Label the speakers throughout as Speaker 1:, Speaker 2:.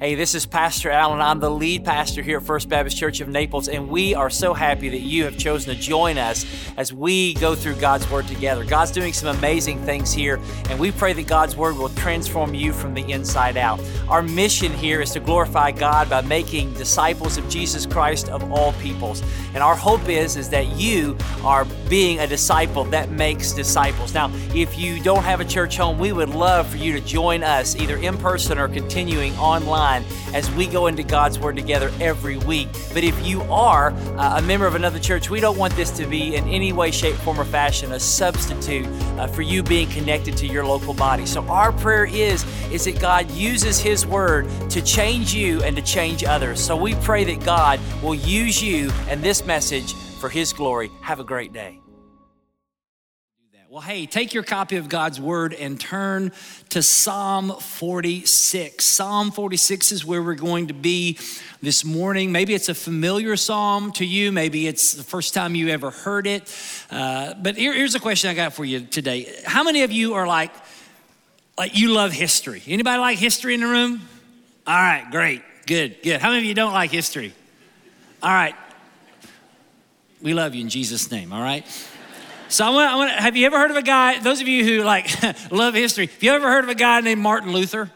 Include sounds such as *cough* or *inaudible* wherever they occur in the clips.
Speaker 1: Hey, this is Pastor Alan. I'm the lead pastor here at First Baptist Church of Naples, and we are so happy that you have chosen to join us as we go through God's Word together. God's doing some amazing things here, and we pray that God's Word will transform you from the inside out. Our mission here is to glorify God by making disciples of Jesus Christ of all peoples. And our hope is, is that you are being a disciple that makes disciples. Now, if you don't have a church home, we would love for you to join us either in person or continuing online as we go into God's Word together every week. But if you are uh, a member of another church, we don't want this to be in any way, shape, form, or fashion a substitute uh, for you being connected to your local body. So our prayer is is that God uses His Word to change you and to change others. So we pray that God will use you and this message for His glory. Have a great day. Well, hey, take your copy of God's Word and turn to Psalm 46. Psalm 46 is where we're going to be this morning. Maybe it's a familiar psalm to you, maybe it's the first time you ever heard it. Uh, but here, here's a question I got for you today How many of you are like, like you love history? Anybody like history in the room? All right, great, good, good. How many of you don't like history? All right. We love you in Jesus' name, all right? So I want, have you ever heard of a guy, those of you who like *laughs* love history, have you ever heard of a guy named Martin Luther?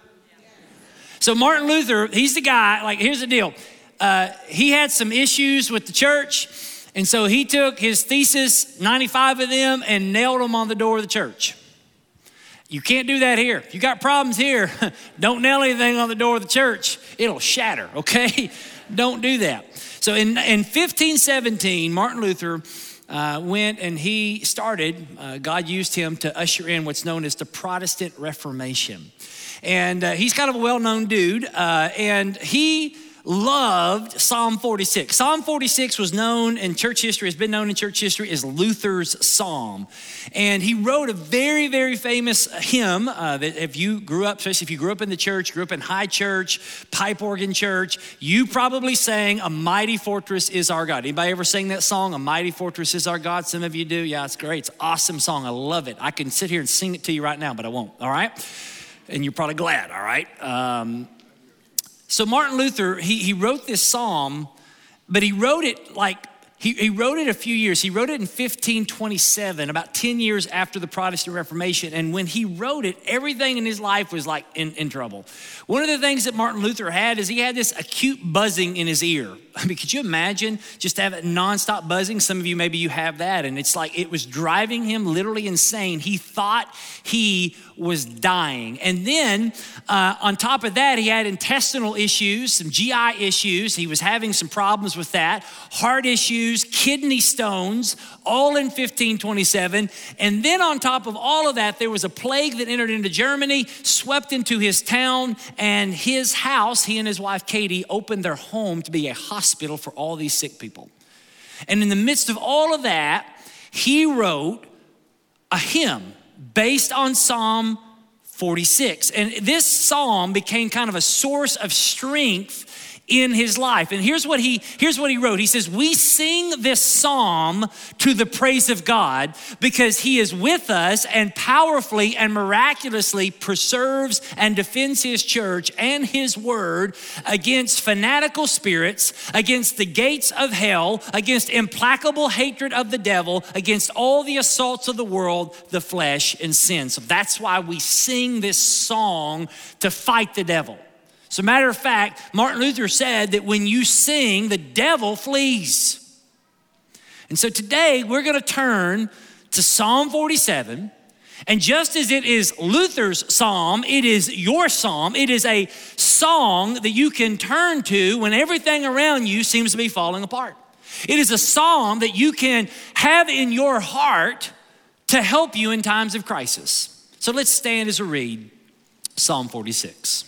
Speaker 1: So Martin Luther, he's the guy, like here's the deal. Uh, he had some issues with the church, and so he took his thesis, 95 of them, and nailed them on the door of the church. You can't do that here. You got problems here, *laughs* don't nail anything on the door of the church. It'll shatter, okay? *laughs* don't do that. So in, in 1517, Martin Luther uh, went and he started, uh, God used him to usher in what's known as the Protestant Reformation. And uh, he's kind of a well known dude. Uh, and he loved Psalm 46. Psalm 46 was known in church history, has been known in church history as Luther's Psalm. And he wrote a very, very famous hymn uh, that if you grew up, especially if you grew up in the church, grew up in high church, pipe organ church, you probably sang A Mighty Fortress is Our God. Anybody ever sing that song, A Mighty Fortress is Our God? Some of you do. Yeah, it's great. It's awesome song. I love it. I can sit here and sing it to you right now, but I won't, all right? And you're probably glad, all right? Um, so Martin Luther, he, he wrote this psalm, but he wrote it like, he, he wrote it a few years. He wrote it in 1527, about 10 years after the Protestant Reformation. And when he wrote it, everything in his life was like in, in trouble. One of the things that Martin Luther had is he had this acute buzzing in his ear. I mean, could you imagine just have it nonstop buzzing? Some of you, maybe you have that. And it's like it was driving him literally insane. He thought he was dying. And then uh, on top of that, he had intestinal issues, some GI issues. He was having some problems with that, heart issues, kidney stones, all in 1527. And then on top of all of that, there was a plague that entered into Germany, swept into his town, and his house, he and his wife Katie opened their home to be a hospital for all these sick people. And in the midst of all of that, he wrote a hymn based on Psalm 46. And this psalm became kind of a source of strength in his life. And here's what he here's what he wrote. He says, "We sing this psalm to the praise of God because he is with us and powerfully and miraculously preserves and defends his church and his word against fanatical spirits, against the gates of hell, against implacable hatred of the devil, against all the assaults of the world, the flesh and sin." So that's why we sing this song to fight the devil. As a matter of fact, Martin Luther said that when you sing, the devil flees. And so today we're going to turn to Psalm 47. And just as it is Luther's psalm, it is your psalm. It is a song that you can turn to when everything around you seems to be falling apart. It is a psalm that you can have in your heart to help you in times of crisis. So let's stand as a read Psalm 46.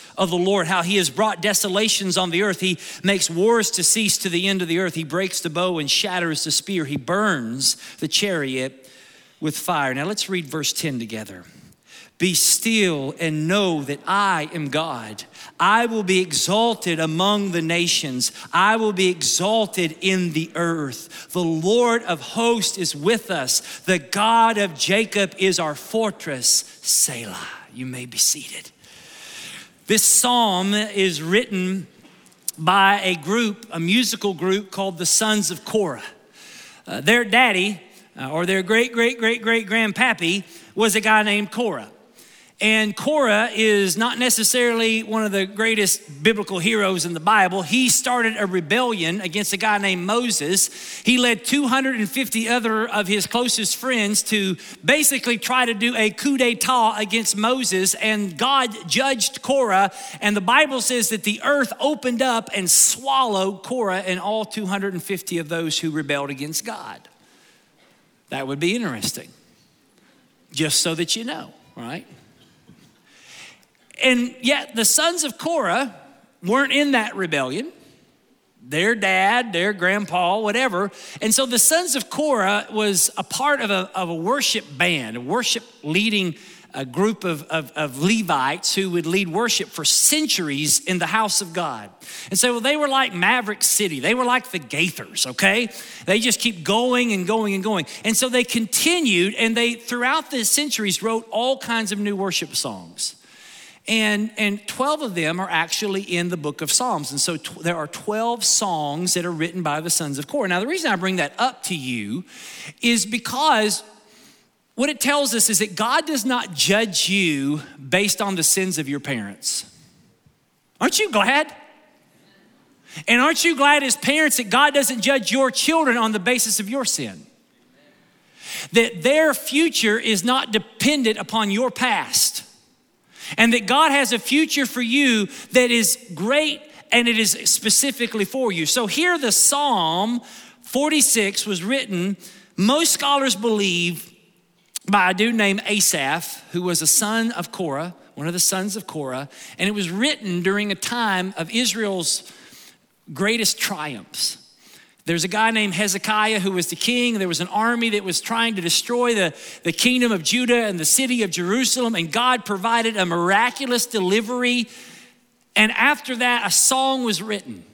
Speaker 2: of the Lord, how he has brought desolations on the earth. He makes wars to cease to the end of the earth. He breaks the bow and shatters the spear. He burns the chariot with fire. Now let's read verse 10 together. Be still and know that I am God. I will be exalted among the nations. I will be exalted in the earth. The Lord of hosts is with us. The God of Jacob is our fortress. Selah. You may be seated. This psalm is written by a group, a musical group called the Sons of Korah. Uh, their daddy, uh, or their great, great, great, great grandpappy, was a guy named Korah. And Korah is not necessarily one of the greatest biblical heroes in the Bible. He started a rebellion against a guy named Moses. He led 250 other of his closest friends to basically try to do a coup d'etat against Moses, and God judged Korah. And the Bible says that the earth opened up and swallowed Korah and all 250 of those who rebelled against God. That would be interesting, just so that you know, right? And yet the sons of Korah weren't in that rebellion. Their dad, their grandpa, whatever. And so the sons of Korah was a part of a, of a worship band, a worship leading a group of, of, of, Levites who would lead worship for centuries in the house of God. And so well, they were like Maverick City. They were like the Gaithers, okay? They just keep going and going and going. And so they continued and they, throughout the centuries, wrote all kinds of new worship songs. And, and 12 of them are actually in the book of Psalms. And so tw- there are 12 songs that are written by the sons of Korah. Now, the reason I bring that up to you is because what it tells us is that God does not judge you based on the sins of your parents. Aren't you glad? And aren't you glad as parents that God doesn't judge your children on the basis of your sin? That their future is not dependent upon your past and that God has a future for you that is great and it is specifically for you. So here the Psalm 46 was written, most scholars believe, by a dude named Asaph, who was a son of Korah, one of the sons of Korah, and it was written during a time of Israel's greatest triumphs. There's a guy named Hezekiah who was the king. There was an army that was trying to destroy the, the kingdom of Judah and the city of Jerusalem, and God provided a miraculous delivery. And after that, a song was written,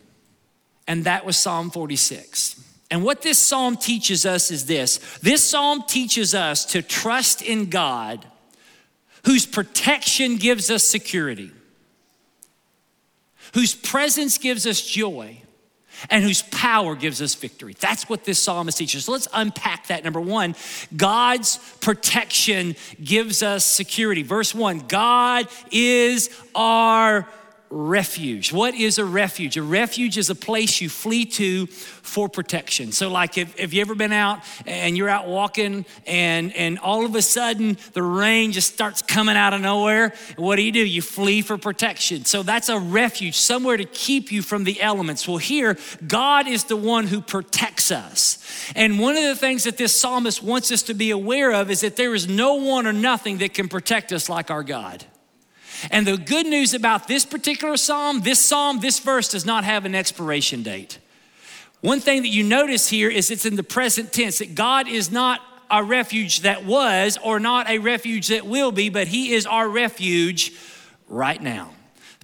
Speaker 2: and that was Psalm 46. And what this psalm teaches us is this this psalm teaches us to trust in God, whose protection gives us security, whose presence gives us joy and whose power gives us victory. That's what this psalmist teaches. So let's unpack that. Number one, God's protection gives us security. Verse one God is our refuge. What is a refuge? A refuge is a place you flee to for protection. So, like, if, if you ever been out and you're out walking and, and all of a sudden the rain just starts coming out of nowhere, what do you do? You flee for protection. So, that's a refuge, somewhere to keep you from the elements. Well, here, God is the one who protects us. And one of the things that this psalmist wants us to be aware of is that there is no one or nothing that can protect us like our God. And the good news about this particular psalm, this psalm, this verse does not have an expiration date. One thing that you notice here is it's in the present tense that God is not a refuge that was or not a refuge that will be, but He is our refuge right now.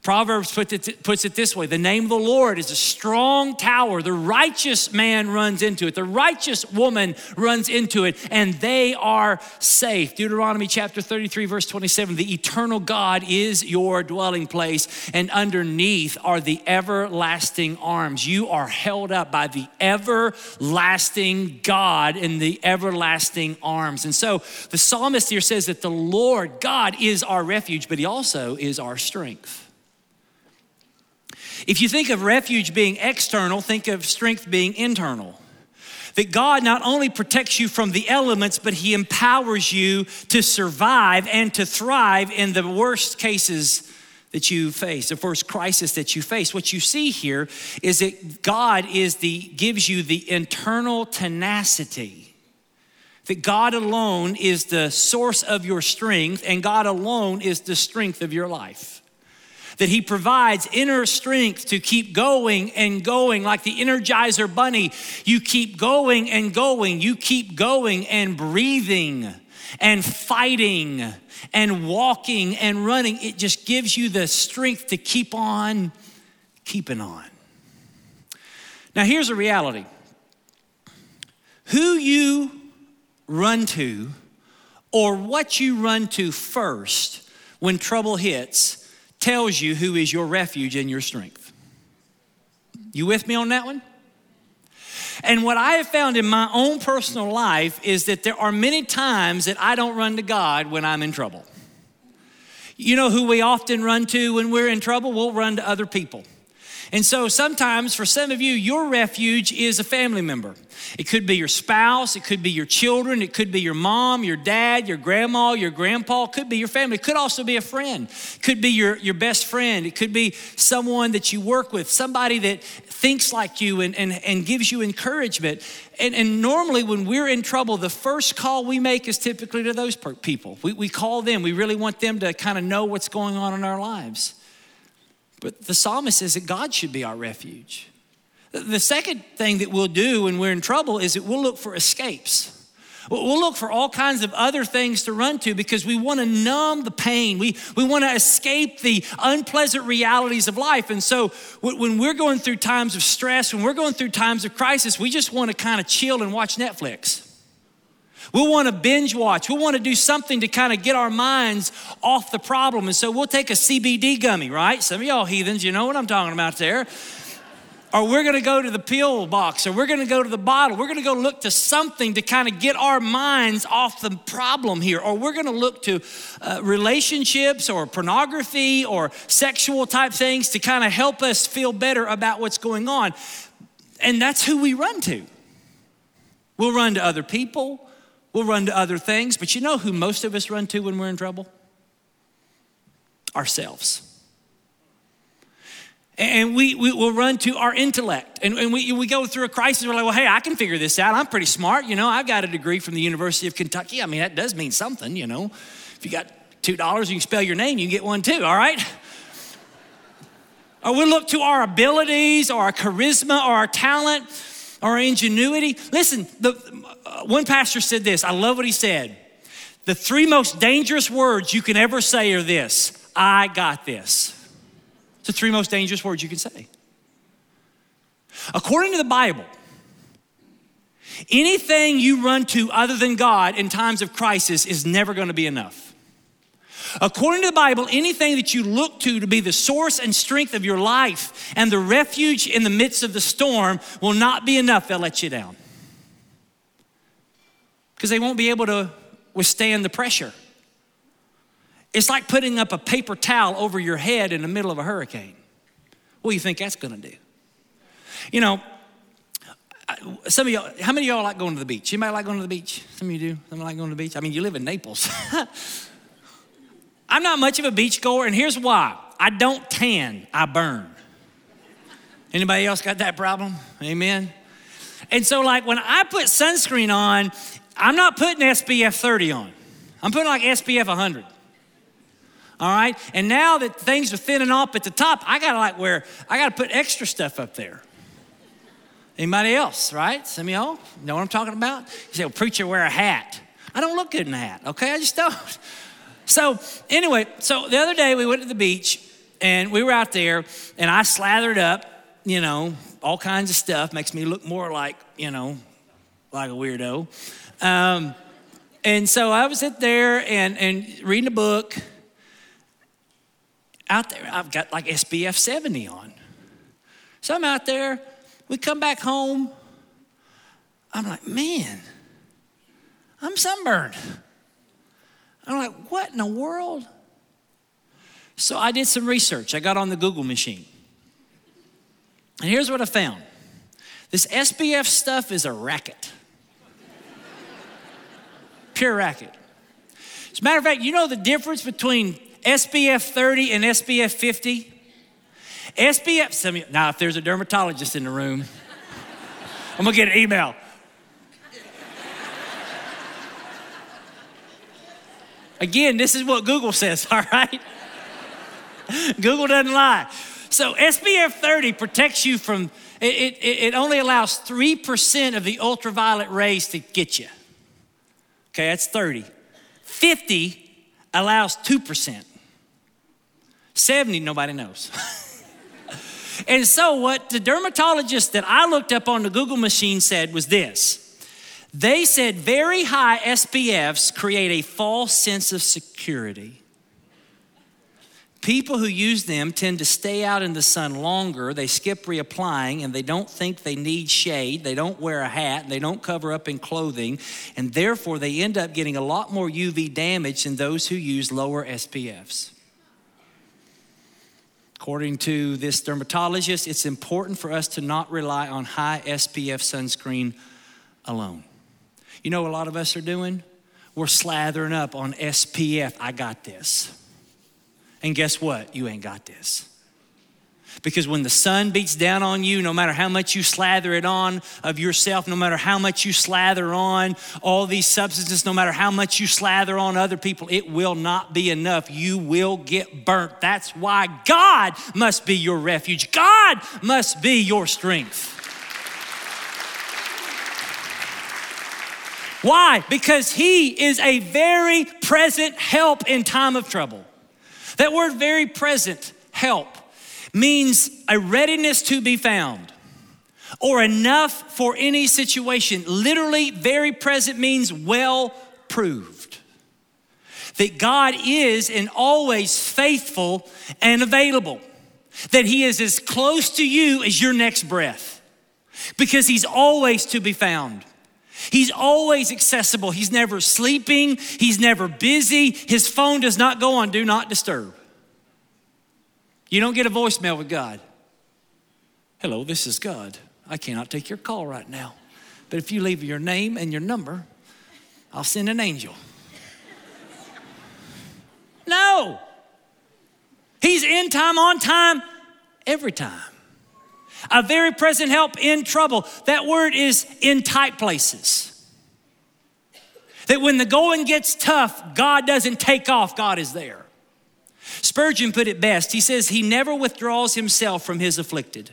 Speaker 2: Proverbs puts it, puts it this way The name of the Lord is a strong tower. The righteous man runs into it, the righteous woman runs into it, and they are safe. Deuteronomy chapter 33, verse 27 The eternal God is your dwelling place, and underneath are the everlasting arms. You are held up by the everlasting God in the everlasting arms. And so the psalmist here says that the Lord God is our refuge, but he also is our strength. If you think of refuge being external, think of strength being internal. That God not only protects you from the elements, but He empowers you to survive and to thrive in the worst cases that you face, the first crisis that you face. What you see here is that God is the gives you the internal tenacity. That God alone is the source of your strength, and God alone is the strength of your life that He provides inner strength to keep going and going, like the Energizer Bunny. You keep going and going, you keep going and breathing and fighting and walking and running. It just gives you the strength to keep on keeping on. Now, here's a reality who you run to or what you run to first when trouble hits tells you who is your refuge and your strength. You with me on that one? And what I have found in my own personal life is that there are many times that I don't run to God when I'm in trouble. You know who we often run to when we're in trouble? We'll run to other people. And so sometimes for some of you, your refuge is a family member. It could be your spouse, it could be your children, it could be your mom, your dad, your grandma, your grandpa, it could be your family. It could also be a friend. It could be your, your best friend. It could be someone that you work with, somebody that thinks like you and, and, and gives you encouragement. And, and normally when we're in trouble, the first call we make is typically to those people. We, we call them. We really want them to kind of know what's going on in our lives. But the psalmist says that God should be our refuge. The second thing that we'll do when we're in trouble is that we'll look for escapes. We'll look for all kinds of other things to run to because we want to numb the pain. We, we want to escape the unpleasant realities of life. And so when we're going through times of stress, when we're going through times of crisis, we just want to kind of chill and watch Netflix. We'll want to binge watch. We'll want to do something to kind of get our minds off the problem. And so we'll take a CBD gummy, right? Some of y'all heathens, you know what I'm talking about there. Or we're going to go to the pill box, or we're going to go to the bottle. We're going to go look to something to kind of get our minds off the problem here. Or we're going to look to uh, relationships or pornography or sexual type things to kind of help us feel better about what's going on. And that's who we run to. We'll run to other people. We'll run to other things, but you know who most of us run to when we're in trouble? Ourselves. And we, we will run to our intellect. And, and we, we go through a crisis. We're like, well, hey, I can figure this out. I'm pretty smart. You know, I've got a degree from the University of Kentucky. I mean, that does mean something, you know. If you got $2, you can spell your name, you get one too, all right? *laughs* or we look to our abilities or our charisma or our talent our ingenuity. Listen, the, one pastor said this. I love what he said. The three most dangerous words you can ever say are this I got this. It's the three most dangerous words you can say. According to the Bible, anything you run to other than God in times of crisis is never going to be enough. According to the Bible, anything that you look to to be the source and strength of your life and the refuge in the midst of the storm will not be enough. They'll let you down. Because they won't be able to withstand the pressure. It's like putting up a paper towel over your head in the middle of a hurricane. What do you think that's gonna do? You know, some of y'all, how many of y'all like going to the beach? Anybody like going to the beach? Some of you do. Some like going to the beach. I mean, you live in Naples. *laughs* I'm not much of a beach goer, and here's why I don't tan, I burn. Anybody else got that problem? Amen. And so, like, when I put sunscreen on, I'm not putting SPF 30 on. I'm putting like SPF 100. All right? And now that things are thinning off at the top, I gotta like wear, I gotta put extra stuff up there. Anybody else, right? Some of y'all know what I'm talking about? You say, well, preacher, wear a hat. I don't look good in a hat, okay? I just don't. So, anyway, so the other day we went to the beach and we were out there and I slathered up, you know, all kinds of stuff, makes me look more like, you know, like a weirdo. Um, and so I was sit there and, and reading a book. Out there, I've got like SPF 70 on. So I'm out there. We come back home. I'm like, man, I'm sunburned. I'm like, what in the world? So I did some research. I got on the Google machine. And here's what I found this SPF stuff is a racket. Pure racket. As a matter of fact, you know the difference between SPF 30 and SPF 50? SPF, now if there's a dermatologist in the room, I'm gonna get an email. Again, this is what Google says, *laughs* all right? Google doesn't lie. So SPF 30 protects you from, it, it, it only allows 3% of the ultraviolet rays to get you. Okay, that's 30. 50 allows 2%. 70, nobody knows. *laughs* and so, what the dermatologist that I looked up on the Google machine said was this they said very high SPFs create a false sense of security. People who use them tend to stay out in the sun longer. They skip reapplying and they don't think they need shade. They don't wear a hat. They don't cover up in clothing. And therefore, they end up getting a lot more UV damage than those who use lower SPFs. According to this dermatologist, it's important for us to not rely on high SPF sunscreen alone. You know what a lot of us are doing? We're slathering up on SPF. I got this. And guess what? You ain't got this. Because when the sun beats down on you, no matter how much you slather it on of yourself, no matter how much you slather on all these substances, no matter how much you slather on other people, it will not be enough. You will get burnt. That's why God must be your refuge, God must be your strength. Why? Because He is a very present help in time of trouble. That word very present, help, means a readiness to be found or enough for any situation. Literally, very present means well proved. That God is and always faithful and available. That He is as close to you as your next breath because He's always to be found. He's always accessible. He's never sleeping. He's never busy. His phone does not go on do not disturb. You don't get a voicemail with God. Hello, this is God. I cannot take your call right now. But if you leave your name and your number, I'll send an angel. No. He's in time, on time, every time. A very present help in trouble. That word is in tight places. That when the going gets tough, God doesn't take off, God is there. Spurgeon put it best. He says, He never withdraws himself from his afflicted.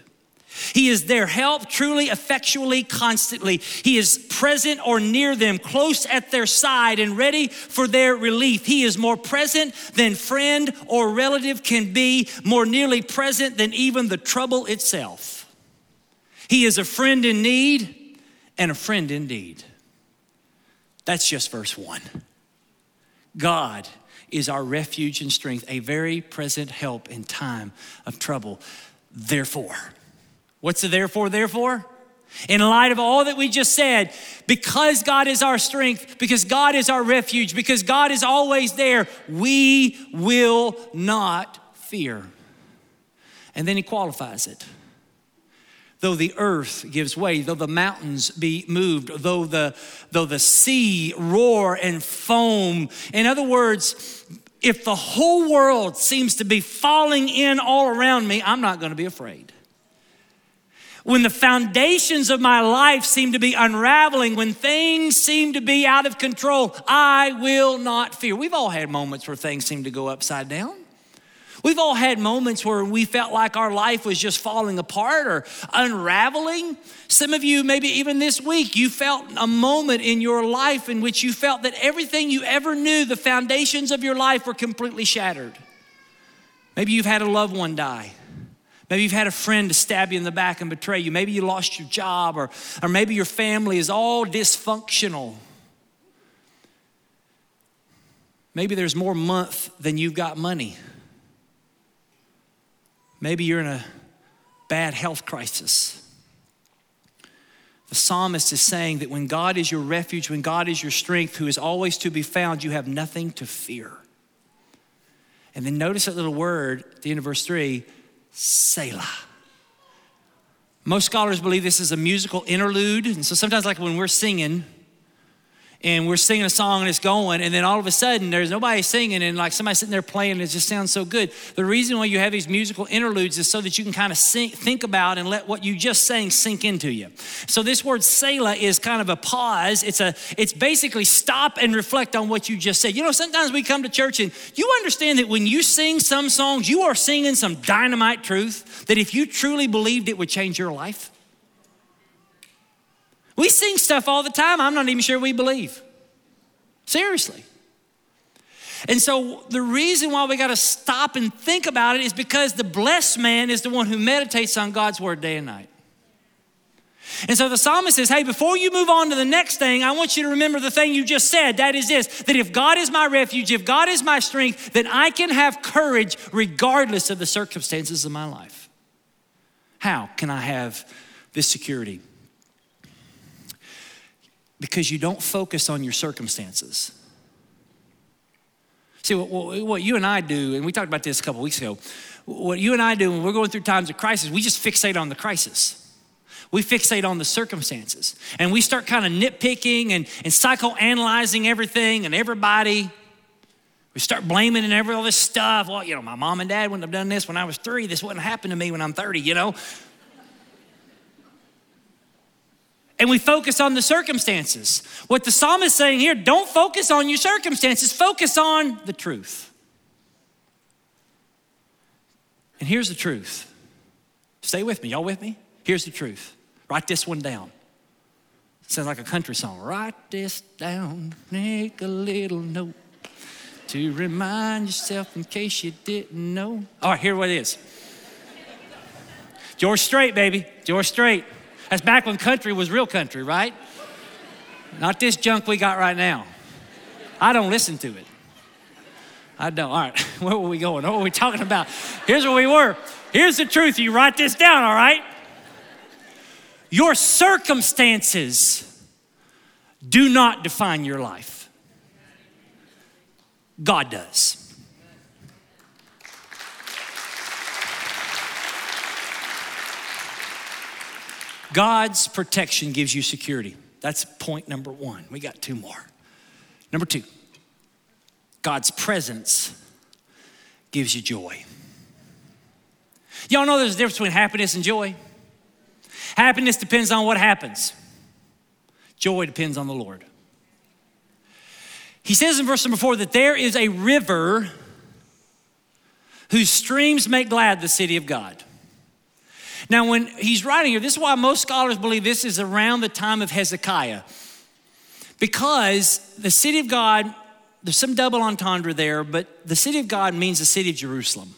Speaker 2: He is their help truly, effectually, constantly. He is present or near them, close at their side, and ready for their relief. He is more present than friend or relative can be, more nearly present than even the trouble itself. He is a friend in need and a friend indeed. That's just verse one. God is our refuge and strength, a very present help in time of trouble. Therefore, what's the therefore, therefore? In light of all that we just said, because God is our strength, because God is our refuge, because God is always there, we will not fear. And then he qualifies it though the earth gives way, though the mountains be moved, though the, though the sea roar and foam. In other words, if the whole world seems to be falling in all around me, I'm not going to be afraid. When the foundations of my life seem to be unraveling, when things seem to be out of control, I will not fear. We've all had moments where things seem to go upside down. We've all had moments where we felt like our life was just falling apart or unraveling. Some of you, maybe even this week, you felt a moment in your life in which you felt that everything you ever knew, the foundations of your life, were completely shattered. Maybe you've had a loved one die. Maybe you've had a friend to stab you in the back and betray you. Maybe you lost your job, or, or maybe your family is all dysfunctional. Maybe there's more month than you've got money. Maybe you're in a bad health crisis. The psalmist is saying that when God is your refuge, when God is your strength, who is always to be found, you have nothing to fear. And then notice that little word at the end of verse 3 Selah. Most scholars believe this is a musical interlude. And so sometimes, like when we're singing, and we're singing a song and it's going, and then all of a sudden there's nobody singing, and like somebody sitting there playing, and it just sounds so good. The reason why you have these musical interludes is so that you can kind of think about and let what you just sang sink into you. So this word Selah is kind of a pause. It's a it's basically stop and reflect on what you just said. You know, sometimes we come to church and you understand that when you sing some songs, you are singing some dynamite truth that if you truly believed it would change your life. We sing stuff all the time I'm not even sure we believe. Seriously. And so the reason why we got to stop and think about it is because the blessed man is the one who meditates on God's word day and night. And so the psalmist says, Hey, before you move on to the next thing, I want you to remember the thing you just said. That is this that if God is my refuge, if God is my strength, then I can have courage regardless of the circumstances of my life. How can I have this security? Because you don't focus on your circumstances. See, what, what, you and I do, and we talked about this a couple weeks ago, what you and I do when we're going through times of crisis, we just fixate on the crisis. We fixate on the circumstances. And we start kind of nitpicking and, and psychoanalyzing everything and everybody. We start blaming and every all this stuff. Well, you know, my mom and dad wouldn't have done this when I was three. This wouldn't happen to me when I'm 30, you know? And we focus on the circumstances. What the psalmist is saying here, don't focus on your circumstances, focus on the truth. And here's the truth. Stay with me. Y'all with me? Here's the truth. Write this one down. Sounds like a country song. Write this down, make a little note to remind yourself in case you didn't know. All right, here what it is. George Strait, baby. George Strait. That's back when country was real country, right? Not this junk we got right now. I don't listen to it. I don't. All right, *laughs* where were we going? What were we talking about? Here's where we were. Here's the truth. You write this down, all right? Your circumstances do not define your life, God does. God's protection gives you security. That's point number one. We got two more. Number two, God's presence gives you joy. Y'all know there's a difference between happiness and joy. Happiness depends on what happens, joy depends on the Lord. He says in verse number four that there is a river whose streams make glad the city of God. Now, when he's writing here, this is why most scholars believe this is around the time of Hezekiah. Because the city of God, there's some double entendre there, but the city of God means the city of Jerusalem.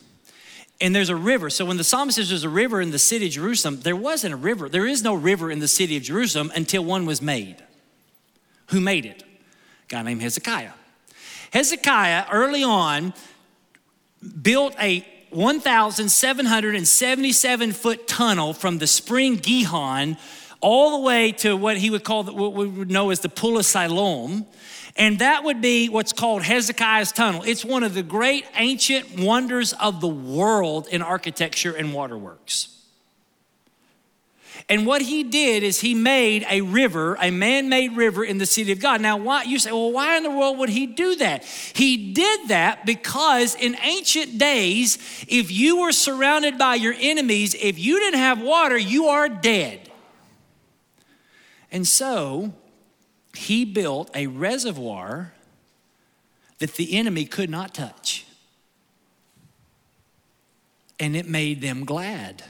Speaker 2: And there's a river. So when the psalmist says there's a river in the city of Jerusalem, there wasn't a river. There is no river in the city of Jerusalem until one was made. Who made it? A guy named Hezekiah. Hezekiah, early on, built a 1,777 foot tunnel from the spring Gihon all the way to what he would call, what we would know as the Pool of Siloam. And that would be what's called Hezekiah's Tunnel. It's one of the great ancient wonders of the world in architecture and waterworks. And what he did is he made a river, a man made river in the city of God. Now, why, you say, well, why in the world would he do that? He did that because in ancient days, if you were surrounded by your enemies, if you didn't have water, you are dead. And so he built a reservoir that the enemy could not touch. And it made them glad.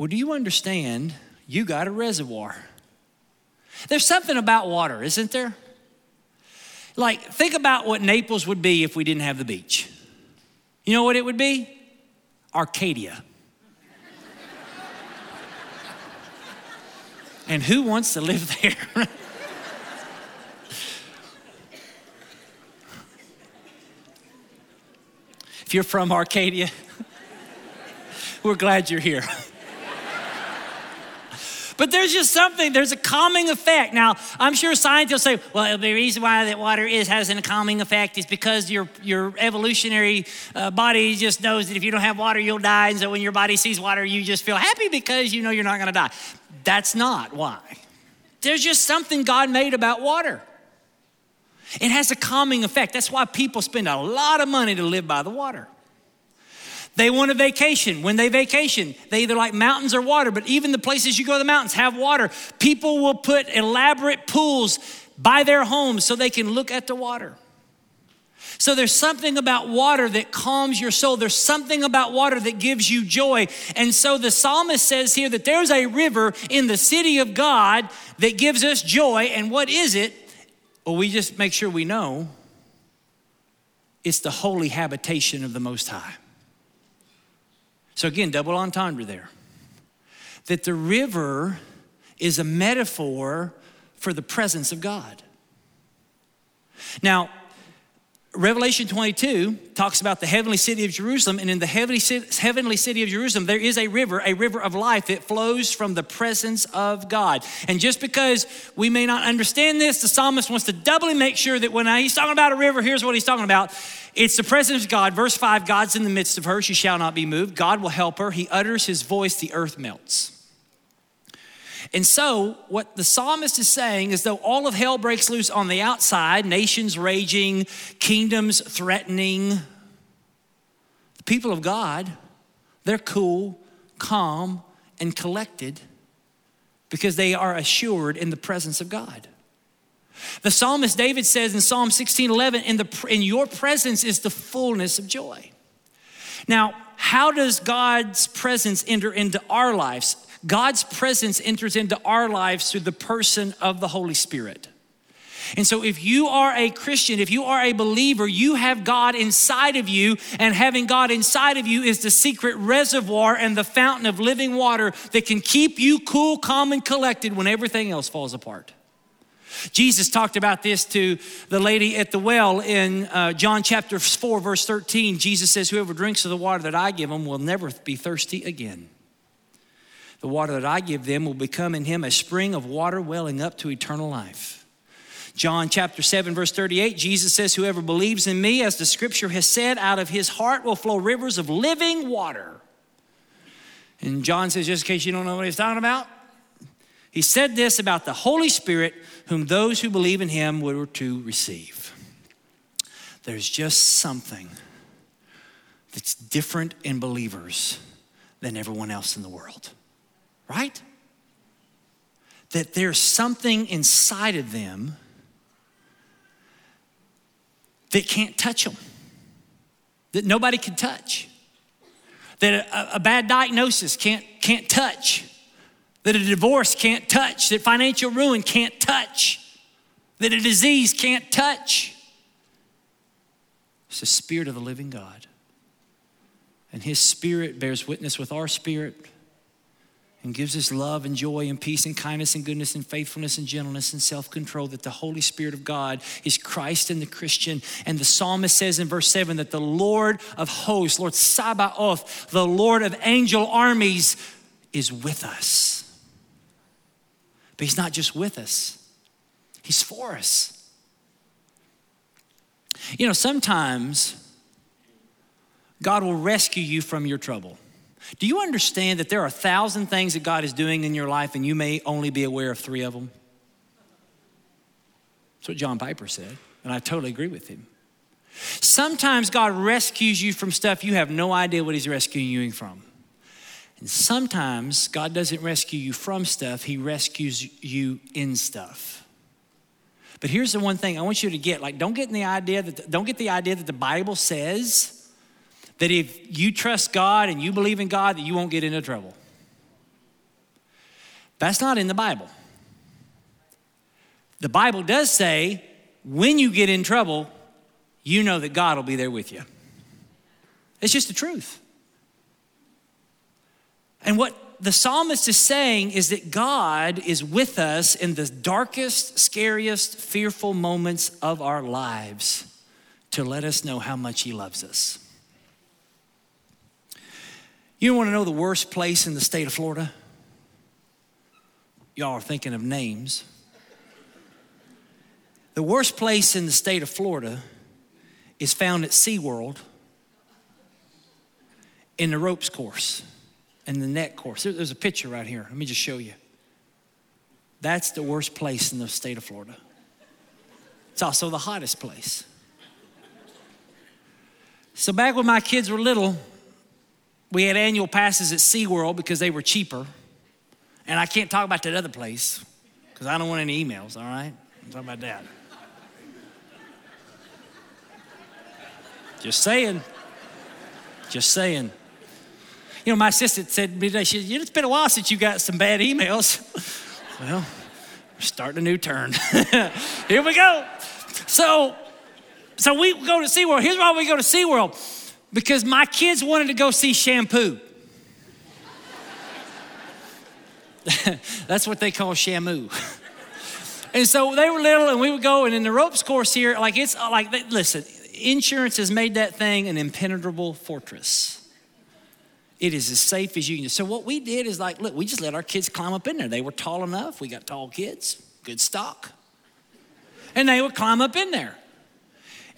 Speaker 2: Well, do you understand? You got a reservoir. There's something about water, isn't there? Like, think about what Naples would be if we didn't have the beach. You know what it would be? Arcadia. *laughs* and who wants to live there? *laughs* if you're from Arcadia, *laughs* we're glad you're here. But there's just something, there's a calming effect. Now, I'm sure scientists say, well, the reason why that water is has a calming effect is because your, your evolutionary uh, body just knows that if you don't have water, you'll die. And so when your body sees water, you just feel happy because you know you're not going to die. That's not why. There's just something God made about water. It has a calming effect. That's why people spend a lot of money to live by the water. They want a vacation. When they vacation, they either like mountains or water, but even the places you go to the mountains have water. People will put elaborate pools by their homes so they can look at the water. So there's something about water that calms your soul. There's something about water that gives you joy. And so the psalmist says here that there's a river in the city of God that gives us joy. And what is it? Well, we just make sure we know it's the holy habitation of the Most High. So, again, double entendre there. That the river is a metaphor for the presence of God. Now, Revelation 22 talks about the heavenly city of Jerusalem, and in the heavenly city of Jerusalem, there is a river, a river of life that flows from the presence of God. And just because we may not understand this, the psalmist wants to doubly make sure that when he's talking about a river, here's what he's talking about it's the presence of God. Verse 5 God's in the midst of her, she shall not be moved. God will help her. He utters his voice, the earth melts. And so, what the psalmist is saying is though all of hell breaks loose on the outside, nations raging, kingdoms threatening, the people of God, they're cool, calm, and collected because they are assured in the presence of God. The psalmist David says in Psalm 16 11, in, the, in your presence is the fullness of joy. Now, how does God's presence enter into our lives? God's presence enters into our lives through the person of the Holy Spirit. And so, if you are a Christian, if you are a believer, you have God inside of you, and having God inside of you is the secret reservoir and the fountain of living water that can keep you cool, calm, and collected when everything else falls apart. Jesus talked about this to the lady at the well in uh, John chapter 4, verse 13. Jesus says, Whoever drinks of the water that I give them will never be thirsty again. The water that I give them will become in him a spring of water welling up to eternal life. John chapter 7, verse 38, Jesus says, Whoever believes in me, as the scripture has said, out of his heart will flow rivers of living water. And John says, just in case you don't know what he's talking about, he said this about the Holy Spirit, whom those who believe in him were to receive. There's just something that's different in believers than everyone else in the world right? That there's something inside of them that can't touch them, that nobody can touch, that a, a bad diagnosis can't, can't touch, that a divorce can't touch, that financial ruin can't touch, that a disease can't touch. It's the Spirit of the living God. And His Spirit bears witness with our spirit and gives us love and joy and peace and kindness and goodness and faithfulness and gentleness and self control. That the Holy Spirit of God is Christ in the Christian. And the psalmist says in verse 7 that the Lord of hosts, Lord Sabaoth, the Lord of angel armies, is with us. But He's not just with us, He's for us. You know, sometimes God will rescue you from your trouble. Do you understand that there are a thousand things that God is doing in your life and you may only be aware of three of them? That's what John Piper said, and I totally agree with him. Sometimes God rescues you from stuff you have no idea what He's rescuing you from. And sometimes God doesn't rescue you from stuff, He rescues you in stuff. But here's the one thing I want you to get like, don't get in the idea that, the, don't get the idea that the Bible says that if you trust God and you believe in God, that you won't get into trouble. That's not in the Bible. The Bible does say when you get in trouble, you know that God will be there with you. It's just the truth. And what the psalmist is saying is that God is with us in the darkest, scariest, fearful moments of our lives to let us know how much He loves us. You want to know the worst place in the state of Florida? y'all are thinking of names. The worst place in the state of Florida is found at SeaWorld in the ropes course and the net course. There's a picture right here. Let me just show you. That's the worst place in the state of Florida. It's also the hottest place. So, back when my kids were little, we had annual passes at SeaWorld because they were cheaper. And I can't talk about that other place because I don't want any emails, all right? I'm talking about that. Just saying. Just saying. You know, my assistant said to me she said, you know, It's been a while since you got some bad emails. *laughs* well, we're starting a new turn. *laughs* Here we go. So, so we go to SeaWorld. Here's why we go to SeaWorld because my kids wanted to go see shampoo. That's what they call shamu. and so they were little, and we would go, and in the ropes course here, like it's like, listen, insurance has made that thing an impenetrable fortress. It is as safe as you can. So what we did is like, look, we just let our kids climb up in there. They were tall enough. We got tall kids, good stock. And they would climb up in there.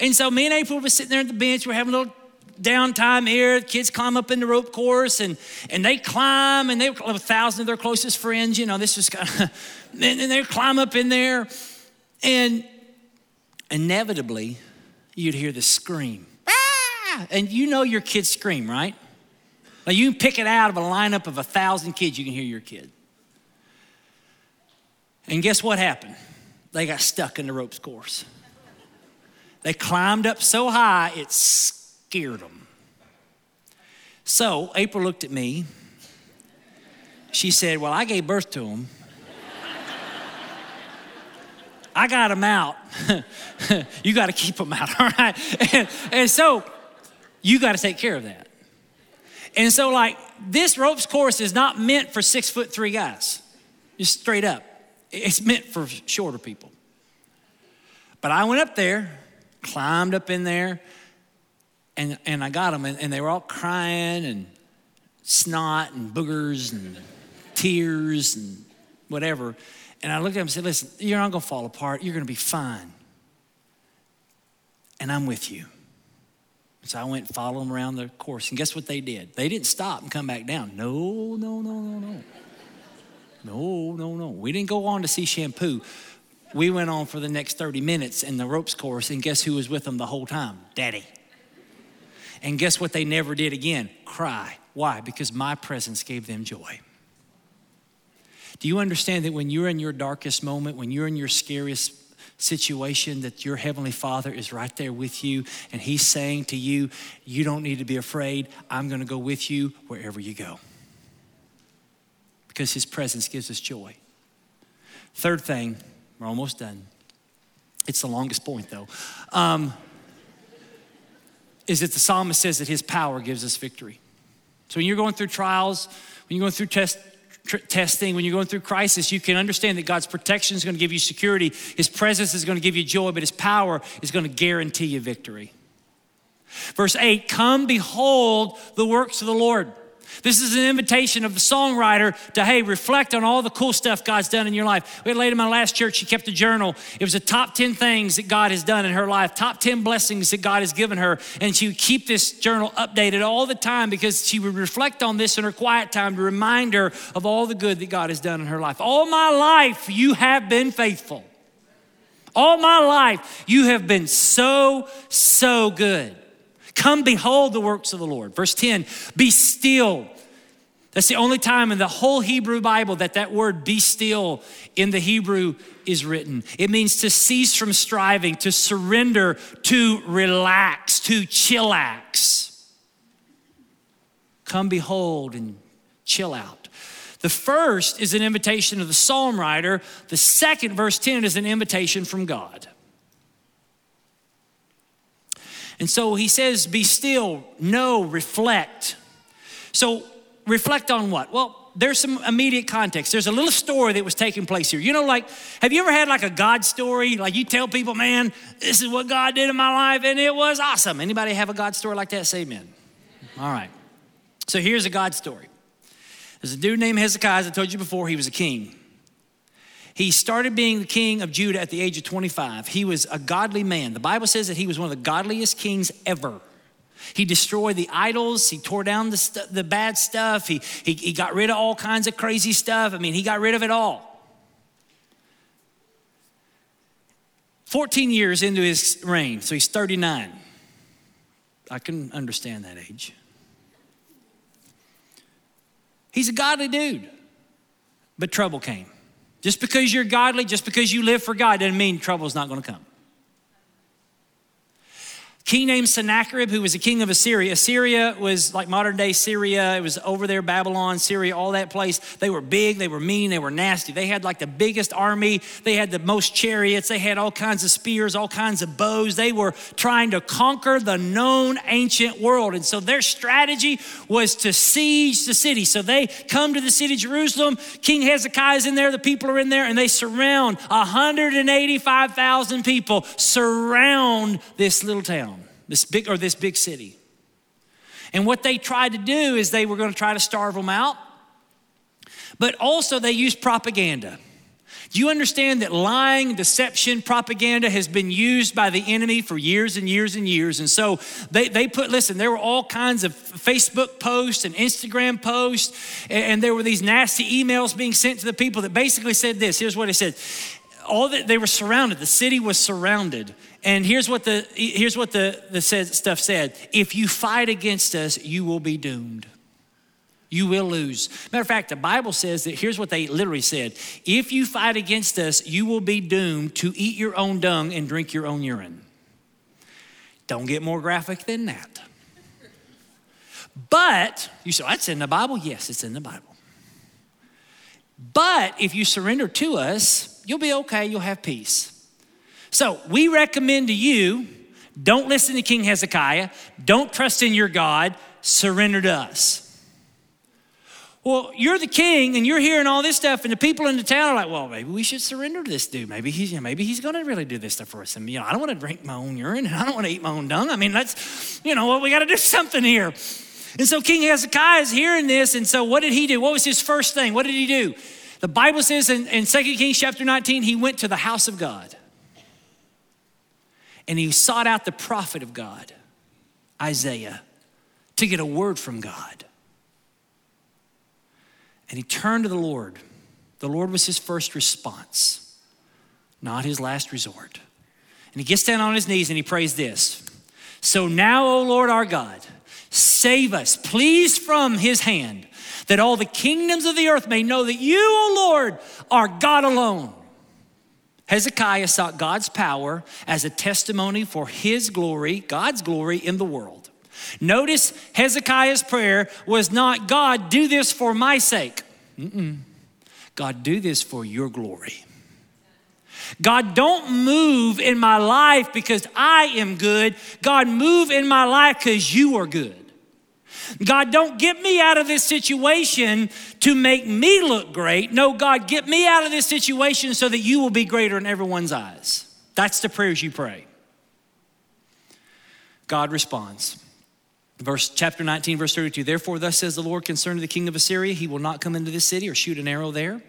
Speaker 2: And so me and April were sitting there at the bench. We're having a little downtime here. Kids climb up in the rope course and, and they climb and they have a thousand of their closest friends. You know, this was kind of, *laughs* and, they climb up in there. And inevitably, you'd hear the scream. Ah! And you know your kids scream, right? Now you can pick it out of a lineup of a thousand kids, you can hear your kid. And guess what happened? They got stuck in the ropes course. They climbed up so high, it scared them. So April looked at me. She said, Well, I gave birth to them. I got them out. *laughs* you got to keep them out, *laughs* all right? And, and so you got to take care of that. And so, like, this ropes course is not meant for six foot three guys, just straight up. It's meant for shorter people. But I went up there, climbed up in there, and, and I got them, and, and they were all crying and snot and boogers and tears and whatever. And I looked at them and said, Listen, you're not going to fall apart. You're going to be fine. And I'm with you. So I went and followed them around the course. And guess what they did? They didn't stop and come back down. No, no, no, no, no. No, no, no. We didn't go on to see shampoo. We went on for the next 30 minutes in the ropes course, and guess who was with them the whole time? Daddy. And guess what they never did again? Cry. Why? Because my presence gave them joy. Do you understand that when you're in your darkest moment, when you're in your scariest situation, that your Heavenly Father is right there with you and He's saying to you, You don't need to be afraid. I'm going to go with you wherever you go. Because His presence gives us joy. Third thing, we're almost done. It's the longest point though. Um, is that the psalmist says that his power gives us victory. So when you're going through trials, when you're going through test, tr- testing, when you're going through crisis, you can understand that God's protection is going to give you security. His presence is going to give you joy, but His power is going to guarantee you victory. Verse 8 Come, behold the works of the Lord. This is an invitation of the songwriter to, hey, reflect on all the cool stuff God's done in your life. We had a lady in my last church, she kept a journal. It was the top 10 things that God has done in her life, top 10 blessings that God has given her. And she would keep this journal updated all the time because she would reflect on this in her quiet time to remind her of all the good that God has done in her life. All my life, you have been faithful. All my life, you have been so, so good. Come behold the works of the Lord. Verse 10 Be still. That's the only time in the whole Hebrew Bible that that word be still in the Hebrew is written. It means to cease from striving, to surrender, to relax, to chillax. Come behold and chill out. The first is an invitation of the psalm writer. The second, verse 10, is an invitation from God. And so he says, Be still, know, reflect. So, reflect on what? Well, there's some immediate context. There's a little story that was taking place here. You know, like, have you ever had like a God story? Like you tell people, man, this is what God did in my life, and it was awesome. Anybody have a God story like that? Say amen. All right. So here's a God story. There's a dude named Hezekiah, as I told you before, he was a king. He started being the king of Judah at the age of 25. He was a godly man. The Bible says that he was one of the godliest kings ever. He destroyed the idols. He tore down the, the bad stuff. He, he, he got rid of all kinds of crazy stuff. I mean, he got rid of it all. 14 years into his reign, so he's 39. I can understand that age. He's a godly dude, but trouble came. Just because you're godly, just because you live for God, doesn't mean trouble's not going to come king named Sennacherib, who was a king of Assyria. Assyria was like modern day Syria. It was over there, Babylon, Syria, all that place. They were big, they were mean, they were nasty. They had like the biggest army. They had the most chariots. They had all kinds of spears, all kinds of bows. They were trying to conquer the known ancient world. And so their strategy was to siege the city. So they come to the city of Jerusalem. King Hezekiah is in there, the people are in there, and they surround 185,000 people, surround this little town this big or this big city. And what they tried to do is they were going to try to starve them out, but also they used propaganda. Do you understand that lying, deception, propaganda has been used by the enemy for years and years and years? And so they, they put, listen, there were all kinds of Facebook posts and Instagram posts, and, and there were these nasty emails being sent to the people that basically said this. Here's what it said all that they were surrounded the city was surrounded. And here's what the here's what the, the stuff said. If you fight against us you will be doomed. You will lose. Matter of fact the bible says that here's what they literally said. If you fight against us you will be doomed to eat your own dung and drink your own urine. Don't get more graphic than that. But you say that's in the bible? Yes it's in the bible. But if you surrender to us, you'll be okay, you'll have peace. So we recommend to you don't listen to King Hezekiah, don't trust in your God, surrender to us. Well, you're the king and you're hearing all this stuff, and the people in the town are like, well, maybe we should surrender to this dude. Maybe he's, you know, maybe he's going to really do this stuff for us. And, you know, I don't want to drink my own urine and I don't want to eat my own dung. I mean, that's, you know, well, we got to do *laughs* something here. And so King Hezekiah is hearing this. And so what did he do? What was his first thing? What did he do? The Bible says in, in 2 Kings chapter 19, he went to the house of God and he sought out the prophet of God, Isaiah, to get a word from God. And he turned to the Lord. The Lord was his first response, not his last resort. And he gets down on his knees and he prays this So now, O Lord our God, save us, please, from his hand that all the kingdoms of the earth may know that you, O Lord, are God alone. Hezekiah sought God's power as a testimony for his glory, God's glory in the world. Notice Hezekiah's prayer was not, God, do this for my sake. Mm-mm. God, do this for your glory. God, don't move in my life because I am good. God, move in my life because you are good. God, don't get me out of this situation to make me look great. No, God, get me out of this situation so that you will be greater in everyone's eyes. That's the prayers you pray. God responds. Verse chapter 19, verse 32. Therefore, thus says the Lord concerning the king of Assyria, he will not come into this city or shoot an arrow there,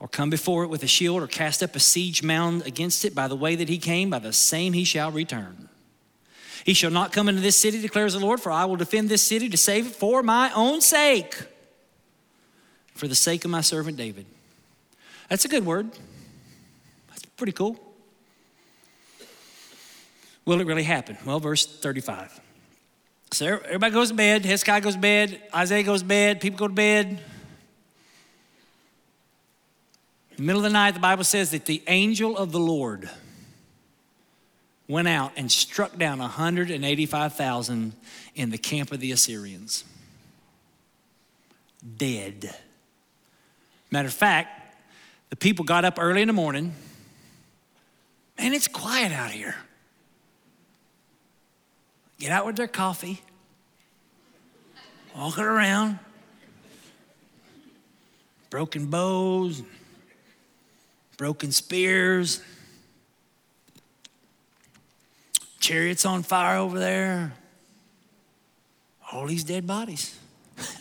Speaker 2: or come before it with a shield, or cast up a siege mound against it by the way that he came, by the same he shall return. He shall not come into this city, declares the Lord, for I will defend this city to save it for my own sake, for the sake of my servant David. That's a good word. That's pretty cool. Will it really happen? Well, verse 35. So everybody goes to bed. Hezekiah goes to bed. Isaiah goes to bed. People go to bed. In the middle of the night, the Bible says that the angel of the Lord went out and struck down 185,000 in the camp of the Assyrians. Dead. Matter of fact, the people got up early in the morning. Man, it's quiet out here. Get out with their coffee, walking around, broken bows, broken spears chariots on fire over there, all these dead bodies. *laughs*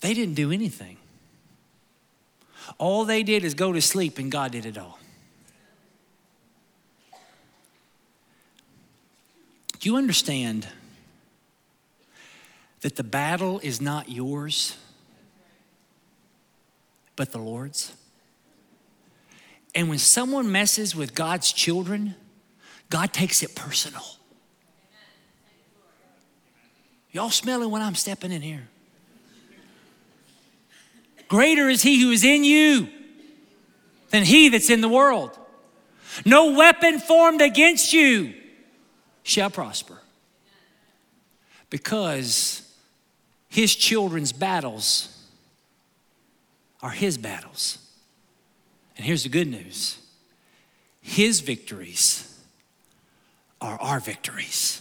Speaker 2: they didn't do anything. All they did is go to sleep, and God did it all. Do you understand that the battle is not yours, but the Lord's? And when someone messes with God's children, God takes it personal. Y'all smelling when I'm stepping in here? Greater is he who is in you than he that's in the world. No weapon formed against you shall prosper. Because his children's battles are his battles. And here's the good news his victories are our victories.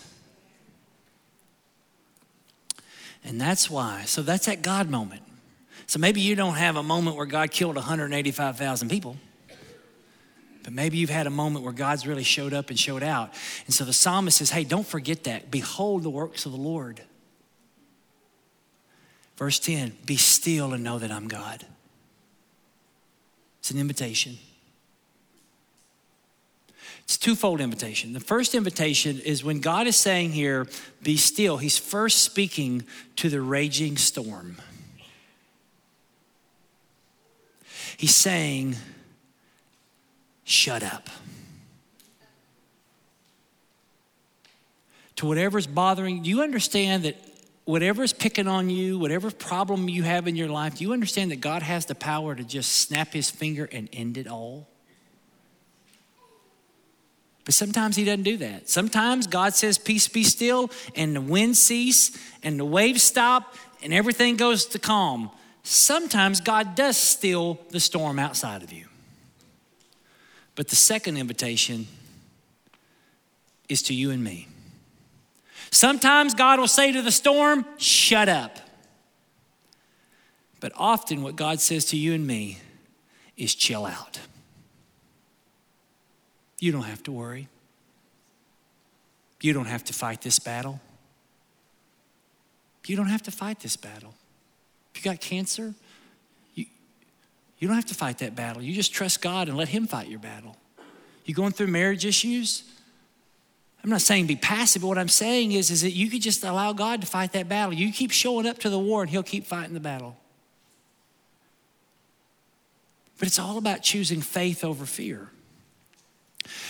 Speaker 2: And that's why, so that's that God moment. So maybe you don't have a moment where God killed 185,000 people. But maybe you've had a moment where God's really showed up and showed out. And so the psalmist says, Hey, don't forget that. Behold the works of the Lord. Verse 10 Be still and know that I'm God. It's an invitation. It's a twofold invitation. The first invitation is when God is saying here, Be still, He's first speaking to the raging storm. He's saying, shut up. To whatever's bothering, you understand that whatever's picking on you, whatever problem you have in your life, do you understand that God has the power to just snap his finger and end it all? But sometimes he doesn't do that. Sometimes God says, Peace be still, and the wind cease, and the waves stop, and everything goes to calm. Sometimes God does still the storm outside of you. But the second invitation is to you and me. Sometimes God will say to the storm, Shut up. But often, what God says to you and me is, Chill out. You don't have to worry. You don't have to fight this battle. You don't have to fight this battle. If you got cancer, you don't have to fight that battle. You just trust God and let Him fight your battle. You going through marriage issues? I'm not saying be passive, but what I'm saying is, is that you could just allow God to fight that battle. You keep showing up to the war and He'll keep fighting the battle. But it's all about choosing faith over fear.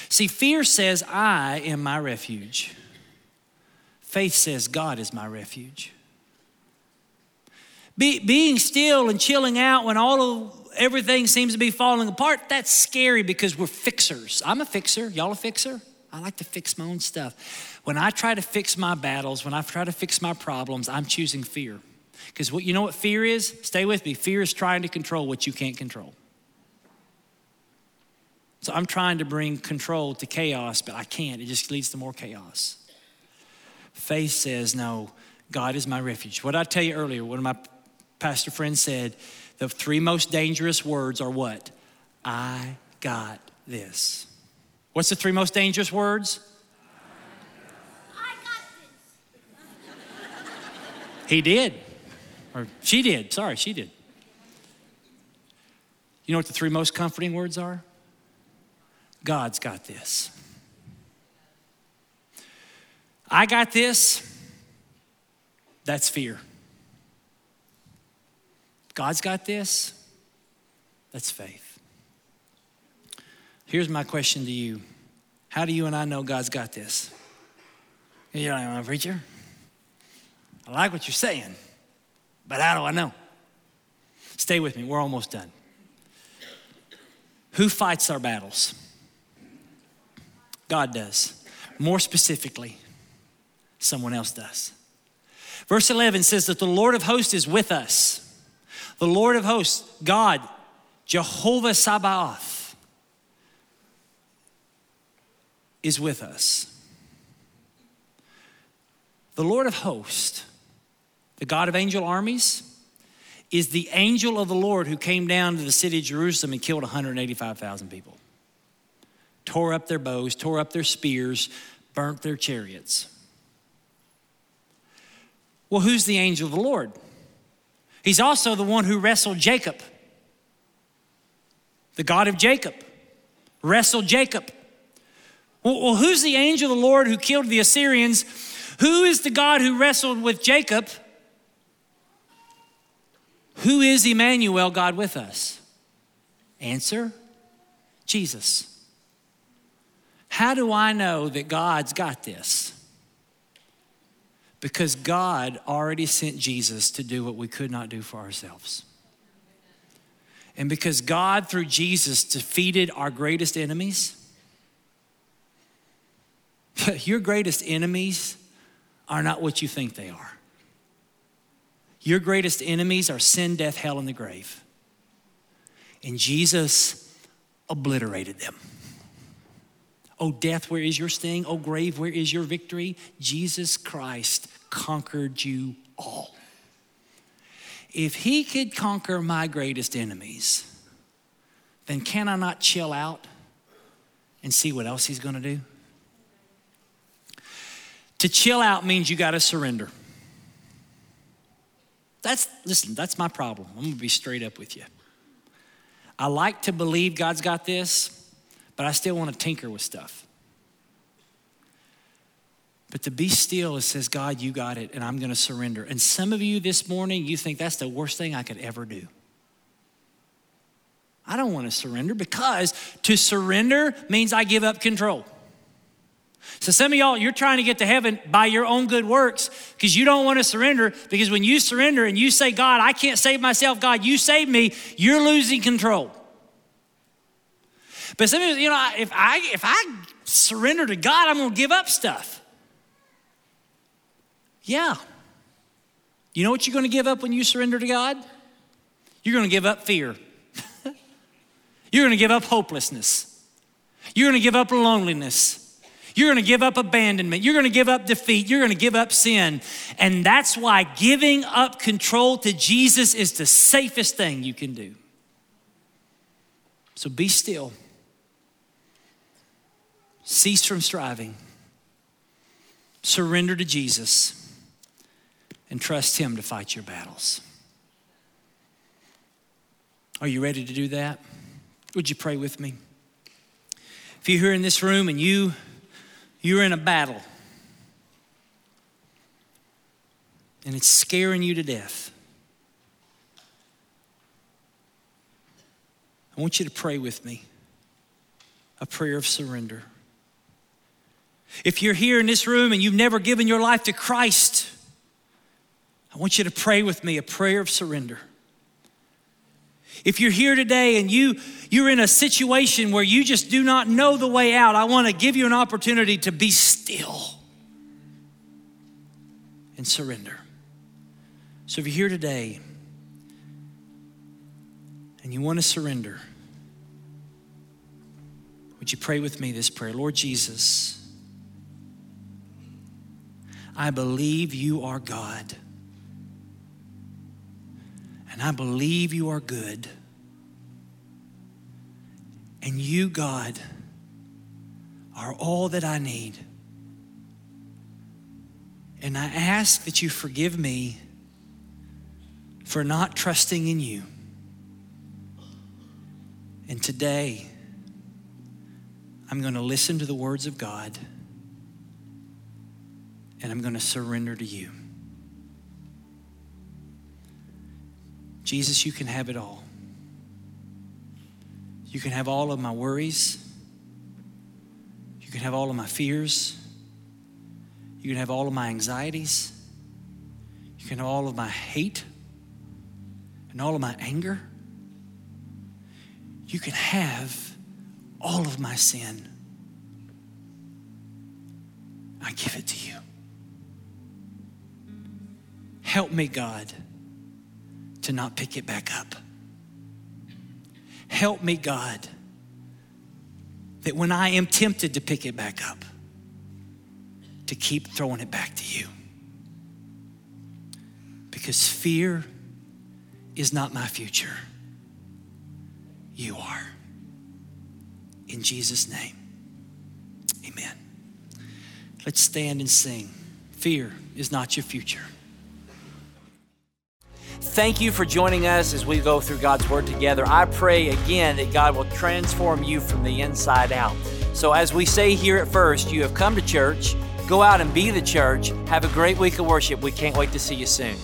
Speaker 2: See, fear says, I am my refuge. Faith says, God is my refuge. Be, being still and chilling out when all of everything seems to be falling apart, that's scary because we're fixers. I'm a fixer. Y'all a fixer? I like to fix my own stuff. When I try to fix my battles, when I try to fix my problems, I'm choosing fear. Because what you know what fear is? Stay with me. Fear is trying to control what you can't control. So I'm trying to bring control to chaos, but I can't. It just leads to more chaos. Faith says, No, God is my refuge. What I tell you earlier, one of my pastor friends said, the three most dangerous words are what? I got this. What's the three most dangerous words? He did. Or she did. Sorry, she did. You know what the three most comforting words are? God's got this. I got this. That's fear. God's got this. That's faith. Here's my question to you How do you and I know God's got this? You're like, I'm a preacher. I like what you're saying, but how do I know? Stay with me, we're almost done. Who fights our battles? God does. More specifically, someone else does. Verse 11 says that the Lord of hosts is with us. The Lord of hosts, God, Jehovah Sabaoth, is with us. The Lord of hosts, the God of angel armies, is the angel of the Lord who came down to the city of Jerusalem and killed 185,000 people, tore up their bows, tore up their spears, burnt their chariots. Well, who's the angel of the Lord? He's also the one who wrestled Jacob. The God of Jacob wrestled Jacob. Well, who's the angel of the Lord who killed the Assyrians? Who is the God who wrestled with Jacob? Who is Emmanuel, God with us? Answer Jesus. How do I know that God's got this? Because God already sent Jesus to do what we could not do for ourselves. And because God, through Jesus, defeated our greatest enemies, *laughs* your greatest enemies are not what you think they are. Your greatest enemies are sin, death, hell, and the grave. And Jesus obliterated them. Oh, death, where is your sting? Oh, grave, where is your victory? Jesus Christ conquered you all. If he could conquer my greatest enemies, then can I not chill out and see what else he's going to do? To chill out means you got to surrender. That's, listen, that's my problem. I'm going to be straight up with you. I like to believe God's got this, but I still want to tinker with stuff. But to be still, it says, God, you got it, and I'm going to surrender. And some of you this morning, you think that's the worst thing I could ever do. I don't want to surrender because to surrender means I give up control. So, some of y'all, you're trying to get to heaven by your own good works because you don't want to surrender. Because when you surrender and you say, God, I can't save myself, God, you save me, you're losing control. But some of you, you know, if I, if I surrender to God, I'm going to give up stuff. Yeah. You know what you're going to give up when you surrender to God? You're going to give up fear. *laughs* you're going to give up hopelessness. You're going to give up loneliness. You're going to give up abandonment. You're going to give up defeat. You're going to give up sin. And that's why giving up control to Jesus is the safest thing you can do. So be still. Cease from striving. Surrender to Jesus and trust Him to fight your battles. Are you ready to do that? Would you pray with me? If you're here in this room and you you're in a battle and it's scaring you to death, I want you to pray with me a prayer of surrender. If you're here in this room and you've never given your life to Christ, I want you to pray with me a prayer of surrender. If you're here today and you you're in a situation where you just do not know the way out, I want to give you an opportunity to be still and surrender. So if you're here today and you want to surrender, would you pray with me this prayer? Lord Jesus, I believe you are God. And I believe you are good. And you, God, are all that I need. And I ask that you forgive me for not trusting in you. And today, I'm going to listen to the words of God and I'm going to surrender to you. Jesus, you can have it all. You can have all of my worries. You can have all of my fears. You can have all of my anxieties. You can have all of my hate and all of my anger. You can have all of my sin. I give it to you. Help me, God to not pick it back up. Help me, God, that when I am tempted to pick it back up, to keep throwing it back to you. Because fear is not my future. You are. In Jesus' name, amen. Let's stand and sing. Fear is not your future.
Speaker 1: Thank you for joining us as we go through God's Word together. I pray again that God will transform you from the inside out. So, as we say here at First, you have come to church. Go out and be the church. Have a great week of worship. We can't wait to see you soon.